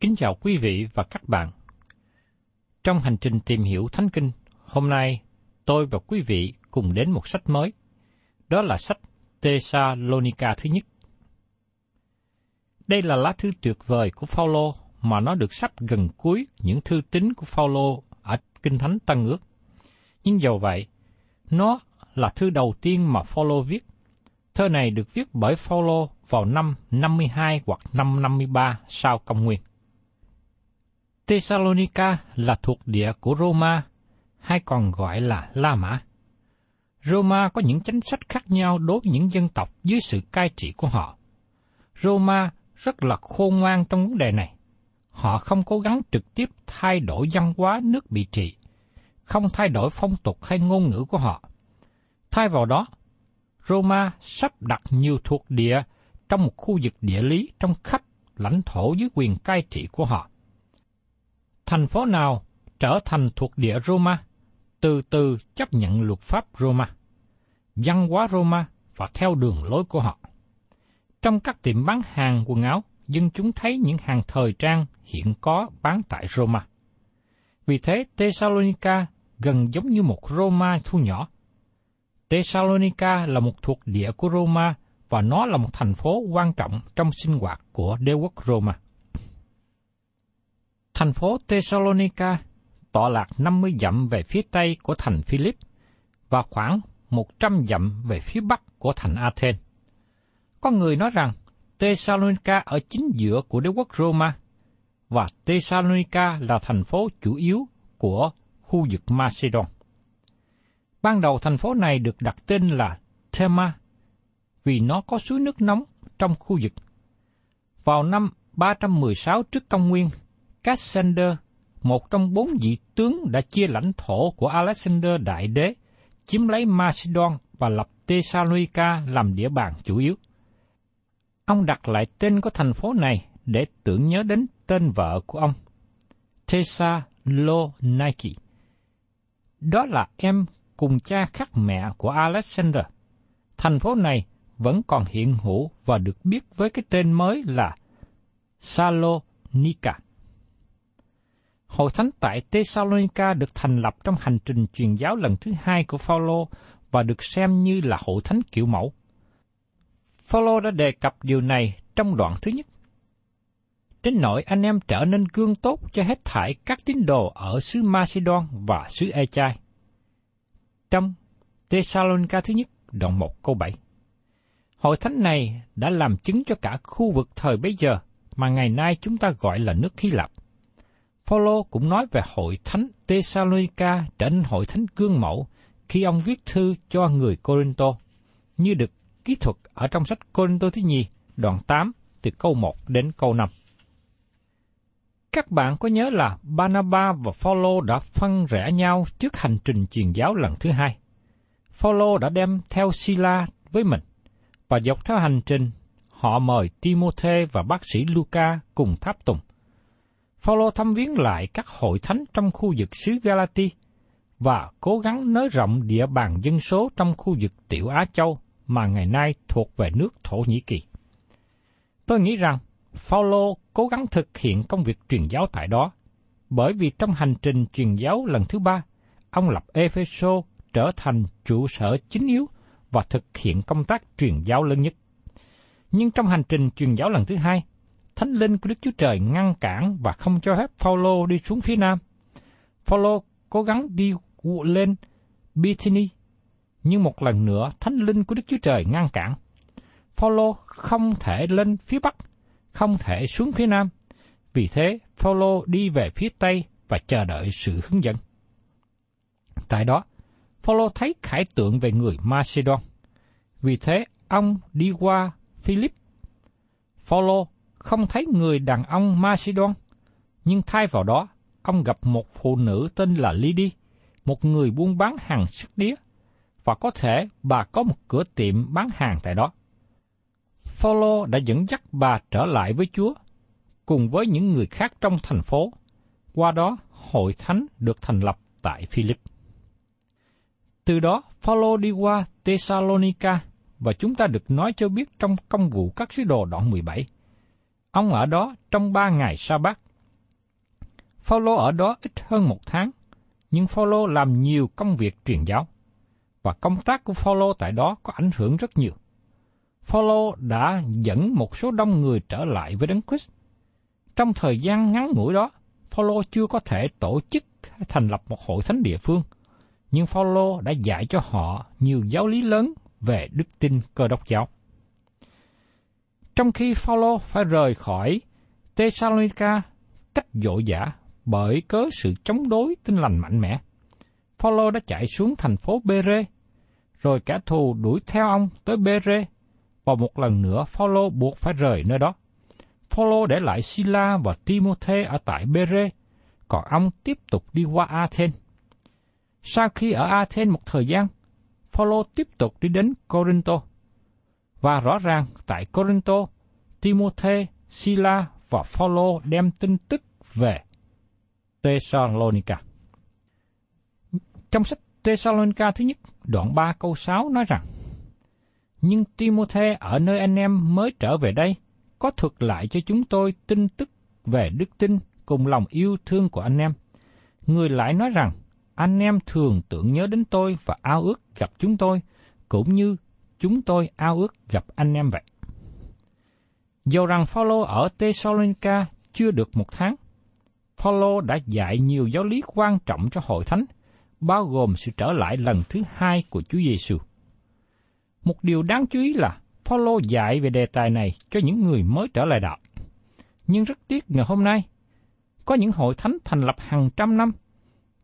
Kính chào quý vị và các bạn. Trong hành trình tìm hiểu Thánh Kinh, hôm nay tôi và quý vị cùng đến một sách mới. Đó là sách Thessalonica thứ nhất. Đây là lá thư tuyệt vời của Phaolô mà nó được sắp gần cuối những thư tín của Phaolô ở Kinh Thánh Tân Ước. Nhưng dầu vậy, nó là thư đầu tiên mà Phaolô viết. Thơ này được viết bởi Phaolô vào năm 52 hoặc năm 53 sau công nguyên. Thessalonica là thuộc địa của Roma, hay còn gọi là La Mã. Roma có những chính sách khác nhau đối với những dân tộc dưới sự cai trị của họ. Roma rất là khôn ngoan trong vấn đề này. Họ không cố gắng trực tiếp thay đổi văn hóa nước bị trị, không thay đổi phong tục hay ngôn ngữ của họ. Thay vào đó, Roma sắp đặt nhiều thuộc địa trong một khu vực địa lý trong khắp lãnh thổ dưới quyền cai trị của họ. Thành phố nào trở thành thuộc địa Roma, từ từ chấp nhận luật pháp Roma, văn hóa Roma và theo đường lối của họ. Trong các tiệm bán hàng quần áo, dân chúng thấy những hàng thời trang hiện có bán tại Roma. Vì thế, Thessalonica gần giống như một Roma thu nhỏ. Thessalonica là một thuộc địa của Roma và nó là một thành phố quan trọng trong sinh hoạt của đế quốc Roma. Thành phố Thessalonica tọa lạc 50 dặm về phía tây của thành Philip và khoảng 100 dặm về phía bắc của thành Athens. Có người nói rằng Thessalonica ở chính giữa của đế quốc Roma và Thessalonica là thành phố chủ yếu của khu vực Macedon. Ban đầu thành phố này được đặt tên là Thema vì nó có suối nước nóng trong khu vực. Vào năm 316 trước công nguyên, Cassander, một trong bốn vị tướng đã chia lãnh thổ của Alexander Đại Đế, chiếm lấy Macedon và lập Thessalonica làm địa bàn chủ yếu. Ông đặt lại tên của thành phố này để tưởng nhớ đến tên vợ của ông, Thessaloniki. Đó là em cùng cha khác mẹ của Alexander. Thành phố này vẫn còn hiện hữu và được biết với cái tên mới là Salonika. Hội thánh tại Thessalonica được thành lập trong hành trình truyền giáo lần thứ hai của Phaolô và được xem như là hội thánh kiểu mẫu. Phaolô đã đề cập điều này trong đoạn thứ nhất. đến nỗi anh em trở nên gương tốt cho hết thải các tín đồ ở xứ Macedon và xứ Echai. Trong Thessalonica thứ nhất, đoạn 1 câu 7. Hội thánh này đã làm chứng cho cả khu vực thời bấy giờ mà ngày nay chúng ta gọi là nước Hy Lạp. Phaolô cũng nói về hội thánh Thessalonica trở nên hội thánh gương mẫu khi ông viết thư cho người Corinto, như được kỹ thuật ở trong sách Corinto thứ nhì, đoạn 8, từ câu 1 đến câu 5. Các bạn có nhớ là Barnaba và Phaolô đã phân rẽ nhau trước hành trình truyền giáo lần thứ hai. Phaolô đã đem theo Sila với mình, và dọc theo hành trình, họ mời Timôthê và bác sĩ Luca cùng tháp tùng. Phaolô thăm viếng lại các hội thánh trong khu vực xứ Galati và cố gắng nới rộng địa bàn dân số trong khu vực Tiểu Á Châu mà ngày nay thuộc về nước Thổ Nhĩ Kỳ. Tôi nghĩ rằng Phaolô cố gắng thực hiện công việc truyền giáo tại đó, bởi vì trong hành trình truyền giáo lần thứ ba, ông lập Epheso trở thành trụ sở chính yếu và thực hiện công tác truyền giáo lớn nhất. Nhưng trong hành trình truyền giáo lần thứ hai, Thánh linh của Đức Chúa Trời ngăn cản và không cho phép Phaolô đi xuống phía nam. Phaolô cố gắng đi lên Bithyni, nhưng một lần nữa Thánh linh của Đức Chúa Trời ngăn cản. Phaolô không thể lên phía bắc, không thể xuống phía nam. Vì thế, Phaolô đi về phía tây và chờ đợi sự hướng dẫn. Tại đó, Phaolô thấy khải tượng về người Macedon. Vì thế, ông đi qua Philip. Phaolô không thấy người đàn ông Macedon, nhưng thay vào đó, ông gặp một phụ nữ tên là Lydia, một người buôn bán hàng sức đĩa, và có thể bà có một cửa tiệm bán hàng tại đó. Phaolô đã dẫn dắt bà trở lại với Chúa, cùng với những người khác trong thành phố. Qua đó, hội thánh được thành lập tại Philip. Từ đó, Phaolô đi qua Thessalonica và chúng ta được nói cho biết trong công vụ các sứ đồ đoạn 17. Ông ở đó trong ba ngày sa bát. Phaolô ở đó ít hơn một tháng, nhưng Phaolô làm nhiều công việc truyền giáo và công tác của Phaolô tại đó có ảnh hưởng rất nhiều. Phaolô đã dẫn một số đông người trở lại với Đấng Christ. Trong thời gian ngắn ngủi đó, Phaolô chưa có thể tổ chức hay thành lập một hội thánh địa phương, nhưng Phaolô đã dạy cho họ nhiều giáo lý lớn về đức tin cơ đốc giáo. Trong khi Phaolô phải rời khỏi Thessalonica cách dội dã bởi cớ sự chống đối tinh lành mạnh mẽ, Phaolô đã chạy xuống thành phố Bere, rồi kẻ thù đuổi theo ông tới Bere, và một lần nữa Phaolô buộc phải rời nơi đó. Phaolô để lại Sila và Timôthê ở tại Bere, còn ông tiếp tục đi qua Athens. Sau khi ở Athens một thời gian, Phaolô tiếp tục đi đến Corinto. Và rõ ràng tại Corinto, Timothy, Sila và Phaolô đem tin tức về Thessalonica. Trong sách Thessalonica thứ nhất, đoạn 3 câu 6 nói rằng, Nhưng Timothy ở nơi anh em mới trở về đây, có thuật lại cho chúng tôi tin tức về đức tin cùng lòng yêu thương của anh em. Người lại nói rằng, anh em thường tưởng nhớ đến tôi và ao ước gặp chúng tôi, cũng như chúng tôi ao ước gặp anh em vậy. Dầu rằng Phaolô ở Thessalonica chưa được một tháng, Phaolô đã dạy nhiều giáo lý quan trọng cho hội thánh, bao gồm sự trở lại lần thứ hai của Chúa Giêsu. Một điều đáng chú ý là Phaolô dạy về đề tài này cho những người mới trở lại đạo. Nhưng rất tiếc ngày hôm nay, có những hội thánh thành lập hàng trăm năm,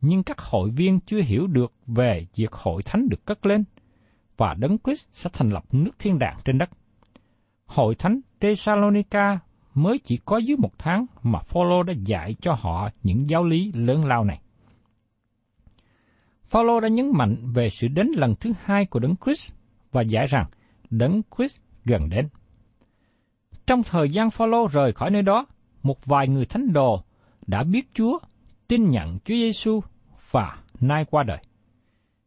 nhưng các hội viên chưa hiểu được về việc hội thánh được cất lên và Đấng Christ sẽ thành lập nước thiên đàng trên đất. Hội thánh Thessalonica mới chỉ có dưới một tháng mà Phaolô đã dạy cho họ những giáo lý lớn lao này. Phaolô đã nhấn mạnh về sự đến lần thứ hai của Đấng Christ và giải rằng Đấng Christ gần đến. Trong thời gian Phaolô rời khỏi nơi đó, một vài người thánh đồ đã biết Chúa, tin nhận Chúa Giêsu và nay qua đời.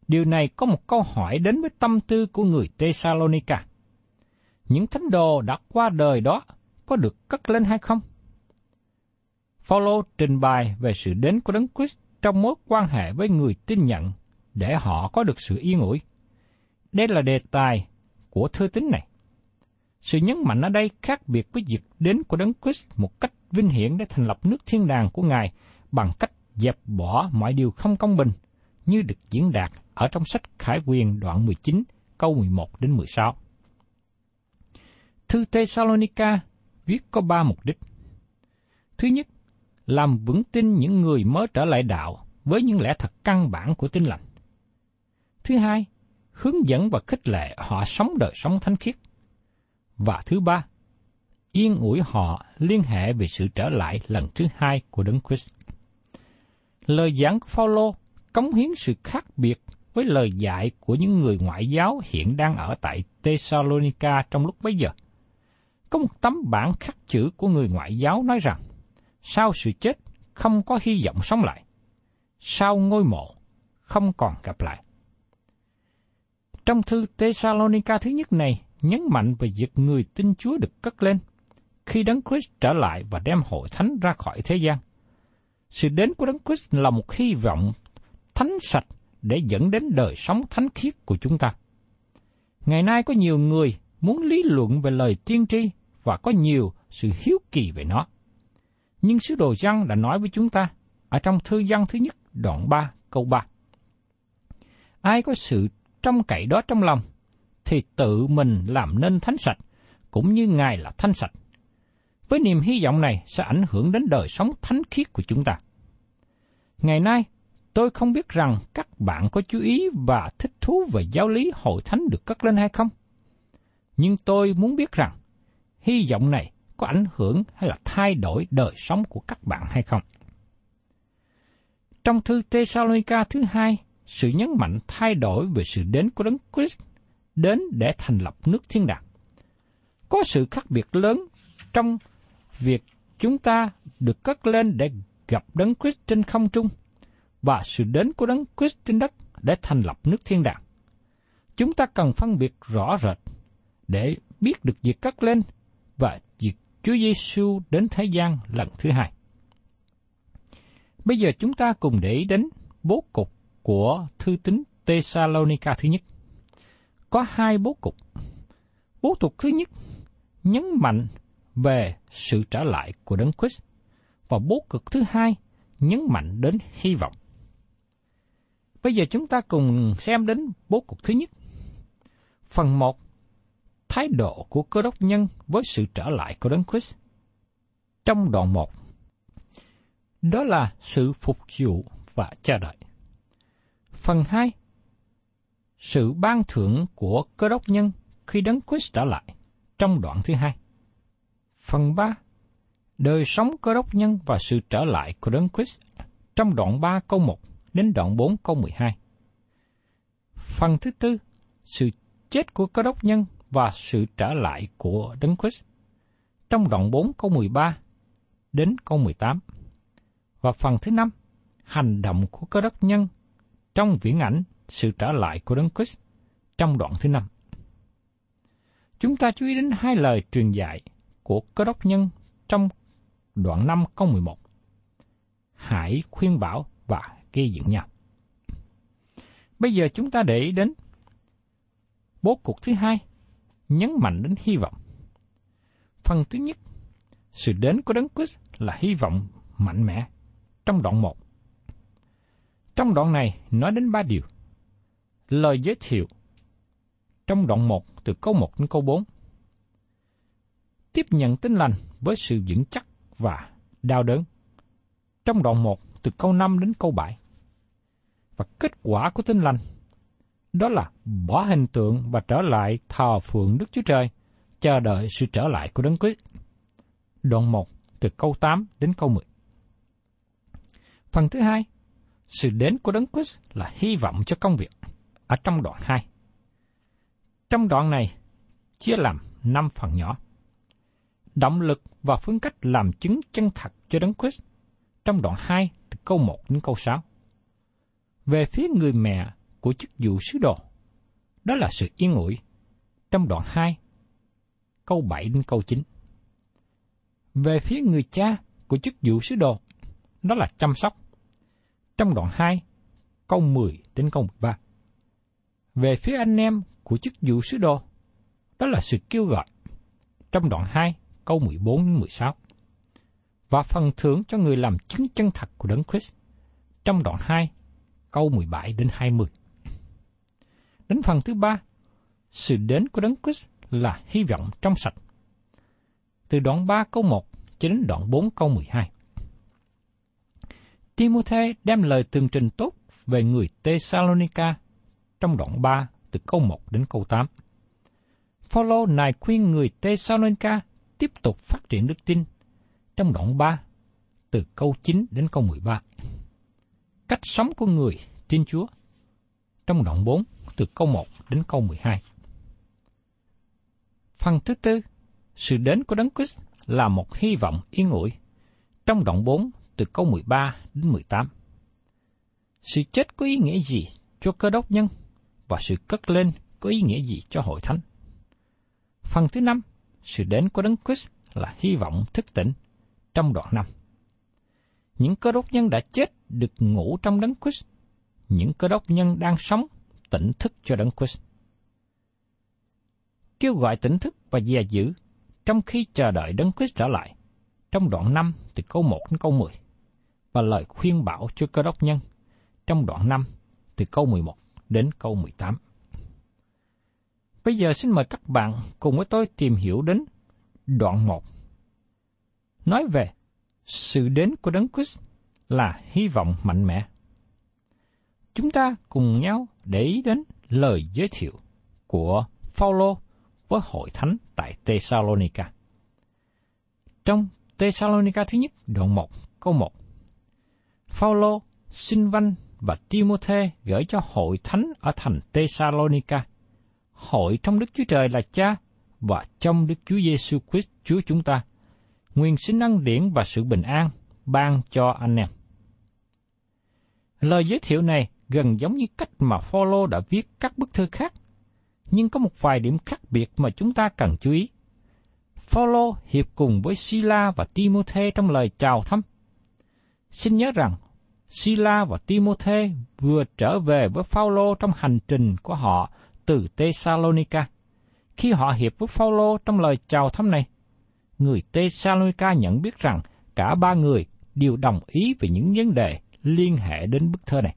Điều này có một câu hỏi đến với tâm tư của người Thessalonica. Những thánh đồ đã qua đời đó có được cất lên hay không? Phaolô trình bày về sự đến của Đấng Christ trong mối quan hệ với người tin nhận để họ có được sự yên ủi. Đây là đề tài của thư tín này. Sự nhấn mạnh ở đây khác biệt với việc đến của Đấng Christ một cách vinh hiển để thành lập nước thiên đàng của Ngài bằng cách dẹp bỏ mọi điều không công bình, như được diễn đạt ở trong sách Khải Quyền đoạn 19, câu 11 đến 16. Thư Thessalonica viết có ba mục đích. Thứ nhất, làm vững tin những người mới trở lại đạo với những lẽ thật căn bản của tin lành. Thứ hai, hướng dẫn và khích lệ họ sống đời sống thánh khiết. Và thứ ba, yên ủi họ liên hệ về sự trở lại lần thứ hai của Đấng Christ. Lời giảng của Phaolô cống hiến sự khác biệt với lời dạy của những người ngoại giáo hiện đang ở tại Thessalonica trong lúc bấy giờ. Có một tấm bản khắc chữ của người ngoại giáo nói rằng, sau sự chết không có hy vọng sống lại, sau ngôi mộ không còn gặp lại. Trong thư Thessalonica thứ nhất này, nhấn mạnh về việc người tin Chúa được cất lên khi Đấng Christ trở lại và đem hội thánh ra khỏi thế gian. Sự đến của Đấng Christ là một hy vọng thánh sạch để dẫn đến đời sống thánh khiết của chúng ta. Ngày nay có nhiều người muốn lý luận về lời tiên tri và có nhiều sự hiếu kỳ về nó. Nhưng sứ đồ Giăng đã nói với chúng ta ở trong thư Giăng thứ nhất đoạn 3 câu 3. Ai có sự trong cậy đó trong lòng, thì tự mình làm nên thánh sạch, cũng như Ngài là thánh sạch. Với niềm hy vọng này sẽ ảnh hưởng đến đời sống thánh khiết của chúng ta. Ngày nay, tôi không biết rằng các bạn có chú ý và thích thú về giáo lý hội thánh được cất lên hay không. Nhưng tôi muốn biết rằng, hy vọng này có ảnh hưởng hay là thay đổi đời sống của các bạn hay không. Trong thư Thessalonica thứ hai, sự nhấn mạnh thay đổi về sự đến của Đấng Christ đến để thành lập nước thiên đàng. Có sự khác biệt lớn trong việc chúng ta được cất lên để gặp Đấng Christ trên không trung và sự đến của Đấng Christ trên đất để thành lập nước thiên đàng. Chúng ta cần phân biệt rõ rệt để biết được việc cất lên và việc Chúa Giêsu đến thế gian lần thứ hai. Bây giờ chúng ta cùng để ý đến bố cục của thư tín Thessalonica thứ nhất. Có hai bố cục. Bố cục thứ nhất nhấn mạnh về sự trở lại của Đấng Christ và bố cục thứ hai nhấn mạnh đến hy vọng. Bây giờ chúng ta cùng xem đến bố cục thứ nhất. Phần 1. Thái độ của cơ đốc nhân với sự trở lại của Đấng Christ. Trong đoạn 1. Đó là sự phục vụ và chờ đợi. Phần 2 Sự ban thưởng của cơ đốc nhân khi Đấng Christ trở lại trong đoạn thứ hai. Phần 3 Đời sống cơ đốc nhân và sự trở lại của Đấng Christ trong đoạn 3 câu 1 đến đoạn 4 câu 12. Phần thứ tư, Sự chết của cơ đốc nhân và sự trở lại của Đấng Christ trong đoạn 4 câu 13 đến câu 18. Và phần thứ năm, Hành động của cơ đốc nhân trong viễn ảnh sự trở lại của Đấng Christ trong đoạn thứ năm. Chúng ta chú ý đến hai lời truyền dạy của cơ đốc nhân trong đoạn 5 câu 11. Hãy khuyên bảo và gây dựng nhau. Bây giờ chúng ta để ý đến bố cục thứ hai, nhấn mạnh đến hy vọng. Phần thứ nhất, sự đến của Đấng Christ là hy vọng mạnh mẽ trong đoạn 1. Trong đoạn này nói đến ba điều. Lời giới thiệu trong đoạn 1 từ câu 1 đến câu 4. Tiếp nhận tin lành với sự vững chắc và đau đớn. Trong đoạn 1 từ câu 5 đến câu 7. Và kết quả của tin lành đó là bỏ hình tượng và trở lại thờ phượng Đức Chúa Trời, chờ đợi sự trở lại của Đấng Christ. Đoạn 1 từ câu 8 đến câu 10. Phần thứ hai, sự đến của Đấng Christ là hy vọng cho công việc ở trong đoạn 2. Trong đoạn này chia làm 5 phần nhỏ. Động lực và phương cách làm chứng chân thật cho Đấng Christ trong đoạn 2 từ câu 1 đến câu 6. Về phía người mẹ của chức vụ sứ đồ, đó là sự yên ủi trong đoạn 2 câu 7 đến câu 9. Về phía người cha của chức vụ sứ đồ, đó là chăm sóc trong đoạn 2, câu 10 đến câu 13. Về phía anh em của chức vụ sứ đồ, đó là sự kêu gọi trong đoạn 2, câu 14 đến 16. và phần thưởng cho người làm chứng chân thật của Đấng Christ trong đoạn 2, câu 17 đến 20. Đến phần thứ ba, sự đến của Đấng Christ là hy vọng trong sạch. Từ đoạn 3 câu 1 cho đến đoạn 4 câu 12. Timothy đem lời tường trình tốt về người Thessalonica trong đoạn 3 từ câu 1 đến câu 8. Phaolô này khuyên người Thessalonica tiếp tục phát triển đức tin trong đoạn 3 từ câu 9 đến câu 13. Cách sống của người tin Chúa trong đoạn 4 từ câu 1 đến câu 12. Phần thứ tư, sự đến của Đấng Christ là một hy vọng yên ủi trong đoạn 4 từ câu 13 đến 18. Sự chết có ý nghĩa gì cho cơ đốc nhân và sự cất lên có ý nghĩa gì cho hội thánh? Phần thứ năm, sự đến của Đấng Christ là hy vọng thức tỉnh trong đoạn 5. Những cơ đốc nhân đã chết được ngủ trong Đấng Christ, những cơ đốc nhân đang sống tỉnh thức cho Đấng Christ. Kêu gọi tỉnh thức và dè dữ trong khi chờ đợi Đấng Christ trở lại, trong đoạn 5 từ câu 1 đến câu 10, và lời khuyên bảo cho cơ đốc nhân trong đoạn 5 từ câu 11 đến câu 18. Bây giờ xin mời các bạn cùng với tôi tìm hiểu đến đoạn 1. Nói về sự đến của Đấng Christ là hy vọng mạnh mẽ. Chúng ta cùng nhau để ý đến lời giới thiệu của Phaolô với hội thánh tại Thessalonica. Trong Thessalonica thứ nhất, đoạn 1, câu 1. Phaolô, Sinh và Timôthê gửi cho hội thánh ở thành Thessalonica. Hội trong Đức Chúa Trời là Cha và trong Đức Chúa Giêsu Christ Chúa chúng ta. Nguyên sinh năng điển và sự bình an ban cho anh em. Lời giới thiệu này gần giống như cách mà Phaolô đã viết các bức thư khác, nhưng có một vài điểm khác biệt mà chúng ta cần chú ý. Phaolô hiệp cùng với Sila và Timôthê trong lời chào thăm. Xin nhớ rằng Sila và Timôthê vừa trở về với Phaolô trong hành trình của họ từ Thessalonica. Khi họ hiệp với Phaolô trong lời chào thăm này, người Thessalonica nhận biết rằng cả ba người đều đồng ý về những vấn đề liên hệ đến bức thơ này.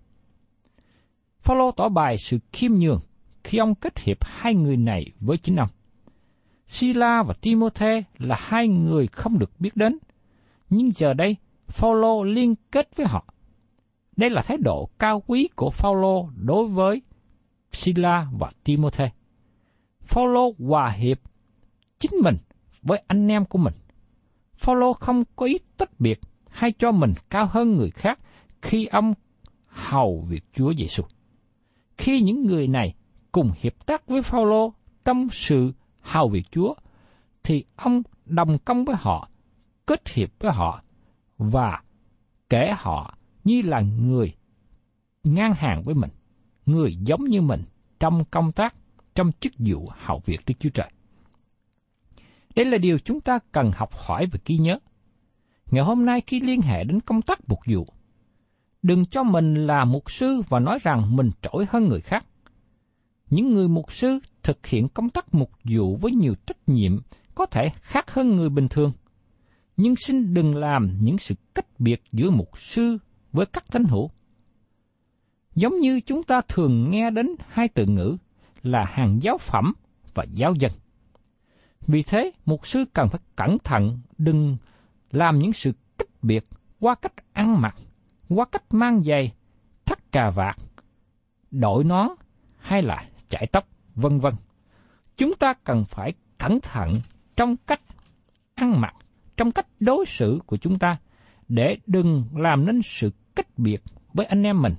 Phaolô tỏ bài sự khiêm nhường khi ông kết hiệp hai người này với chính ông. Sila và Timothy là hai người không được biết đến, nhưng giờ đây Phaolô liên kết với họ. Đây là thái độ cao quý của Phaolô đối với Sila và Timothy. Phaolô hòa hiệp chính mình với anh em của mình. Phaolô không có ý tách biệt hay cho mình cao hơn người khác khi ông hầu việc Chúa Giêsu. Khi những người này cùng hiệp tác với Phaolô trong sự hầu việc Chúa, thì ông đồng công với họ, kết hiệp với họ và kể họ như là người ngang hàng với mình, người giống như mình trong công tác, trong chức vụ hầu việc Đức Chúa Trời. Đây là điều chúng ta cần học hỏi và ghi nhớ. Ngày hôm nay khi liên hệ đến công tác mục vụ, đừng cho mình là mục sư và nói rằng mình trỗi hơn người khác. Những người mục sư thực hiện công tác mục vụ với nhiều trách nhiệm có thể khác hơn người bình thường. Nhưng xin đừng làm những sự cách biệt giữa mục sư với các thánh hữu. Giống như chúng ta thường nghe đến hai từ ngữ là hàng giáo phẩm và giáo dân. Vì thế, mục sư cần phải cẩn thận đừng làm những sự cách biệt qua cách ăn mặc, qua cách mang giày, thắt cà vạt, đội nón hay là chải tóc, vân vân. Chúng ta cần phải cẩn thận trong cách ăn mặc, trong cách đối xử của chúng ta để đừng làm nên sự cách biệt với anh em mình,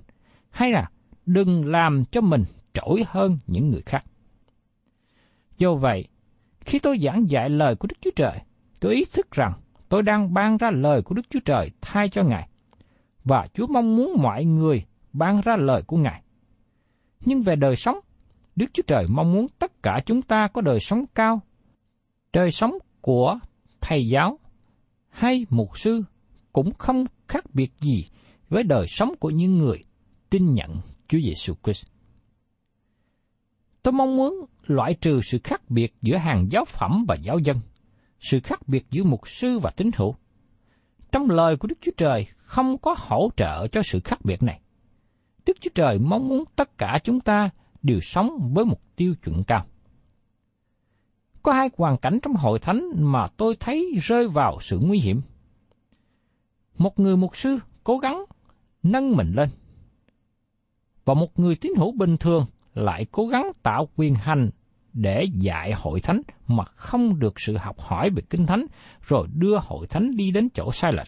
hay là đừng làm cho mình trỗi hơn những người khác. Do vậy, khi tôi giảng dạy lời của Đức Chúa Trời, tôi ý thức rằng tôi đang ban ra lời của Đức Chúa Trời thay cho Ngài, và Chúa mong muốn mọi người ban ra lời của Ngài. Nhưng về đời sống, Đức Chúa Trời mong muốn tất cả chúng ta có đời sống cao, đời sống của thầy giáo hay mục sư cũng không khác biệt gì với đời sống của những người tin nhận Chúa Giêsu Christ. Tôi mong muốn loại trừ sự khác biệt giữa hàng giáo phẩm và giáo dân, sự khác biệt giữa mục sư và tín hữu. Trong lời của Đức Chúa Trời không có hỗ trợ cho sự khác biệt này. Đức Chúa Trời mong muốn tất cả chúng ta đều sống với mục tiêu chuẩn cao. Có hai hoàn cảnh trong hội thánh mà tôi thấy rơi vào sự nguy hiểm. Một người mục sư cố gắng nâng mình lên, và một người tín hữu bình thường lại cố gắng tạo quyền hành để dạy hội thánh mà không được sự học hỏi về kinh thánh rồi đưa hội thánh đi đến chỗ sai lệch.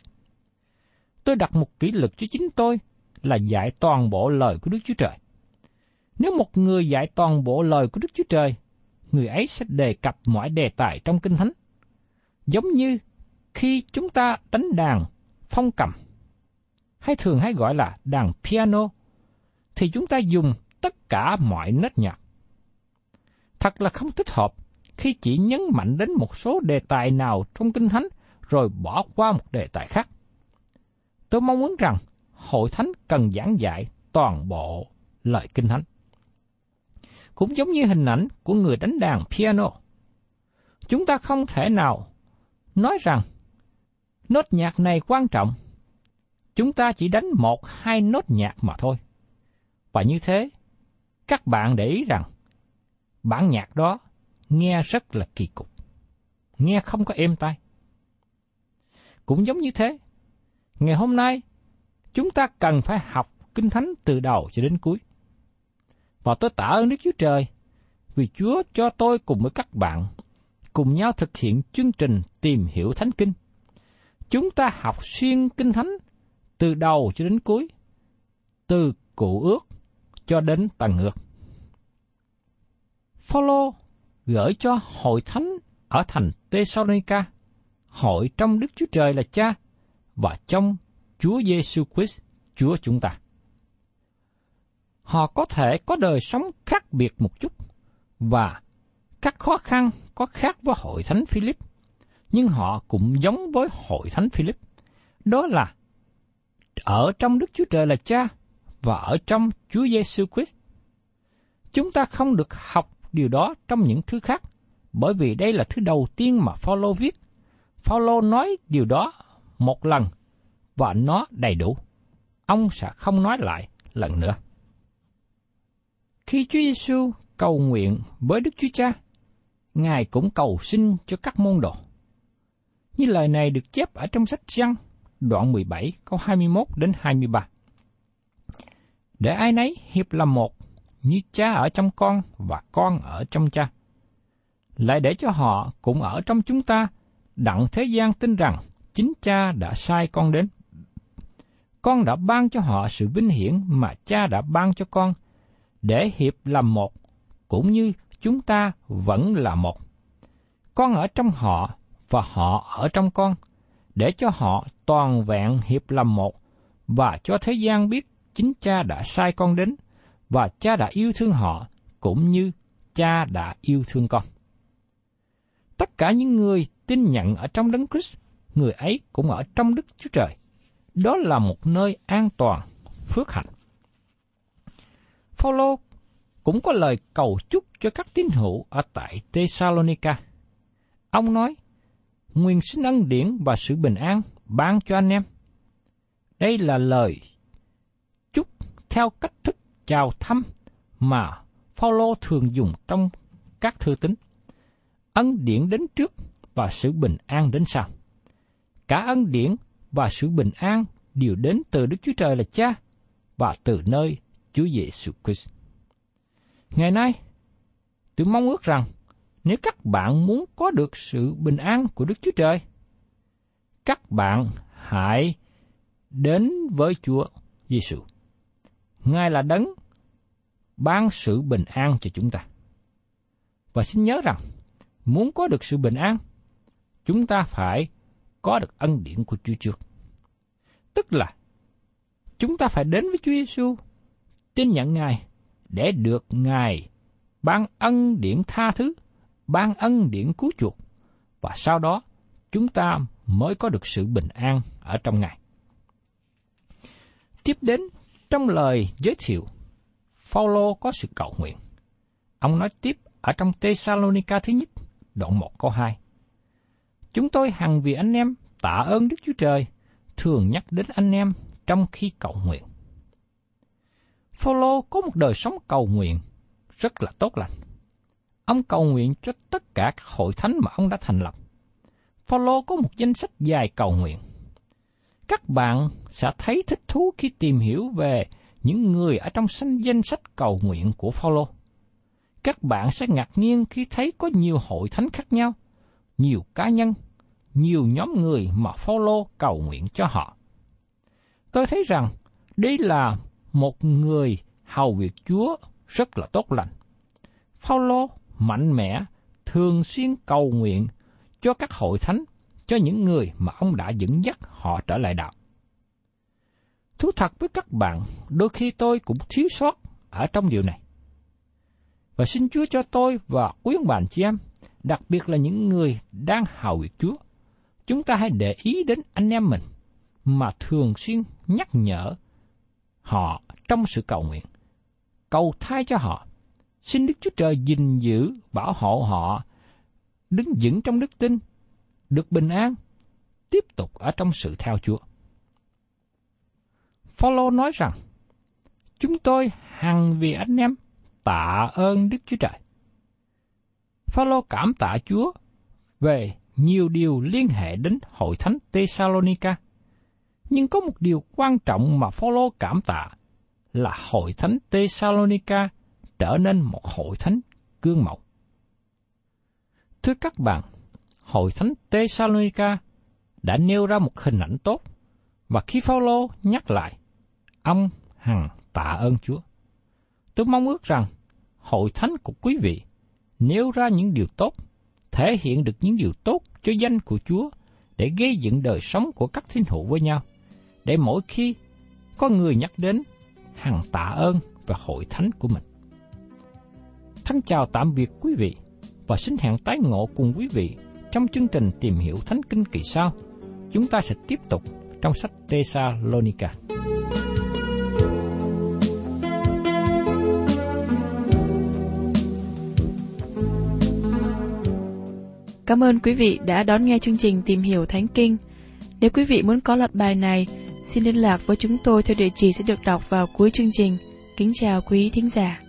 Tôi đặt một kỷ luật cho chính tôi là dạy toàn bộ lời của Đức Chúa Trời. Nếu một người dạy toàn bộ lời của Đức Chúa Trời, người ấy sẽ đề cập mọi đề tài trong kinh thánh. Giống như khi chúng ta đánh đàn phong cầm, hay thường hay gọi là đàn piano, thì chúng ta dùng cả mọi nét nhạc Thật là không thích hợp khi chỉ nhấn mạnh đến một số đề tài nào trong Kinh Thánh rồi bỏ qua một đề tài khác. Tôi mong muốn rằng hội thánh cần giảng dạy toàn bộ lời Kinh Thánh. Cũng giống như hình ảnh của người đánh đàn piano. Chúng ta không thể nào nói rằng nốt nhạc này quan trọng. Chúng ta chỉ đánh một hai nốt nhạc mà thôi. Và như thế, các bạn để ý rằng bản nhạc đó nghe rất là kỳ cục, nghe không có êm tai. Cũng giống như thế, ngày hôm nay chúng ta cần phải học Kinh Thánh từ đầu cho đến cuối. Và tôi tạ ơn Đức Chúa Trời vì Chúa cho tôi cùng với các bạn cùng nhau thực hiện chương trình tìm hiểu Thánh Kinh. Chúng ta học xuyên Kinh Thánh từ đầu cho đến cuối, từ cụ ước cho đến tầng ngược. Phaolô gửi cho hội thánh ở thành Thessalonica, hội trong Đức Chúa Trời là Cha và trong Chúa Giêsu Christ, Chúa chúng ta. Họ có thể có đời sống khác biệt một chút và các khó khăn có khác với hội thánh Philip, nhưng họ cũng giống với hội thánh Philip. Đó là ở trong Đức Chúa Trời là Cha và ở trong Chúa Giêsu Christ. Chúng ta không được học điều đó trong những thứ khác, bởi vì đây là thứ đầu tiên mà Phaolô viết. Phaolô nói điều đó một lần và nó đầy đủ. Ông sẽ không nói lại lần nữa. Khi Chúa Giêsu cầu nguyện với Đức Chúa Cha, Ngài cũng cầu xin cho các môn đồ. Như lời này được chép ở trong sách Giăng, đoạn 17, câu 21 đến 23. Để ai nấy hiệp làm một, như cha ở trong con và con ở trong cha. Lại để cho họ cũng ở trong chúng ta, đặng thế gian tin rằng chính cha đã sai con đến. Con đã ban cho họ sự vinh hiển mà cha đã ban cho con, để hiệp làm một, cũng như chúng ta vẫn là một. Con ở trong họ và họ ở trong con, để cho họ toàn vẹn hiệp làm một, và cho thế gian biết chính cha đã sai con đến, và cha đã yêu thương họ cũng như cha đã yêu thương con. Tất cả những người tin nhận ở trong đấng Christ, người ấy cũng ở trong Đức Chúa Trời. Đó là một nơi an toàn, phước hạnh. Phaolô cũng có lời cầu chúc cho các tín hữu ở tại Thessalonica. Ông nói, nguyên xin ân điển và sự bình an ban cho anh em. Đây là lời theo cách thức chào thăm mà Phaolô thường dùng trong các thư tín. Ân điển đến trước và sự bình an đến sau. Cả ân điển và sự bình an đều đến từ Đức Chúa Trời là Cha và từ nơi Chúa Giêsu Christ. Ngày nay, tôi mong ước rằng nếu các bạn muốn có được sự bình an của Đức Chúa Trời, các bạn hãy đến với Chúa Giêsu. Ngài là đấng ban sự bình an cho chúng ta. Và xin nhớ rằng, muốn có được sự bình an, chúng ta phải có được ân điển của Chúa trước. Tức là, chúng ta phải đến với Chúa Giêsu, tin nhận Ngài để được Ngài ban ân điển tha thứ, ban ân điển cứu chuộc, và sau đó chúng ta mới có được sự bình an ở trong Ngài. Tiếp đến trong lời giới thiệu, Phaolô có sự cầu nguyện. Ông nói tiếp ở trong Thessalonica thứ nhất, đoạn 1 câu 2. Chúng tôi hằng vì anh em tạ ơn Đức Chúa Trời thường nhắc đến anh em trong khi cầu nguyện. Phaolô có một đời sống cầu nguyện rất là tốt lành. Ông cầu nguyện cho tất cả các hội thánh mà ông đã thành lập. Phaolô có một danh sách dài cầu nguyện. Các bạn sẽ thấy thích thú khi tìm hiểu về những người ở trong danh sách cầu nguyện của Phaolô. Các bạn sẽ ngạc nhiên khi thấy có nhiều hội thánh khác nhau, nhiều cá nhân, nhiều nhóm người mà Phaolô cầu nguyện cho họ. Tôi thấy rằng đây là một người hầu việc Chúa rất là tốt lành. Phaolô mạnh mẽ, thường xuyên cầu nguyện cho các hội thánh, cho những người mà ông đã dẫn dắt họ trở lại đạo. Thú thật với các bạn, đôi khi tôi cũng thiếu sót ở trong điều này. Và xin Chúa cho tôi và quý ông bạn chị em, đặc biệt là những người đang hào việc Chúa, chúng ta hãy để ý đến anh em mình mà thường xuyên nhắc nhở họ trong sự cầu nguyện. Cầu thai cho họ. Xin Đức Chúa Trời gìn giữ, bảo hộ họ, đứng vững trong đức tin, được bình an, tiếp tục ở trong sự theo Chúa. Phaolô nói rằng, chúng tôi hằng vì anh em tạ ơn Đức Chúa Trời. Phaolô cảm tạ Chúa về nhiều điều liên hệ đến hội thánh Thessalonica. Nhưng có một điều quan trọng mà Phaolô cảm tạ là hội thánh Thessalonica trở nên một hội thánh gương mẫu. Thưa các bạn, hội thánh Thessalonica đã nêu ra một hình ảnh tốt và khi Phaolô nhắc lại, ông hằng tạ ơn Chúa. Tôi mong ước rằng hội thánh của quý vị nêu ra những điều tốt, thể hiện được những điều tốt cho danh của Chúa để gây dựng đời sống của các thiên hữu với nhau, để mỗi khi có người nhắc đến hằng tạ ơn và hội thánh của mình. Thân chào tạm biệt quý vị và xin hẹn tái ngộ cùng quý vị trong chương trình tìm hiểu Thánh Kinh kỳ sau. Chúng ta sẽ tiếp tục trong sách Thessalonica. Cảm ơn quý vị đã đón nghe chương trình Tìm hiểu Thánh Kinh. Nếu quý vị muốn có loạt bài này, xin liên lạc với chúng tôi theo địa chỉ sẽ được đọc vào cuối chương trình. Kính chào quý thính giả.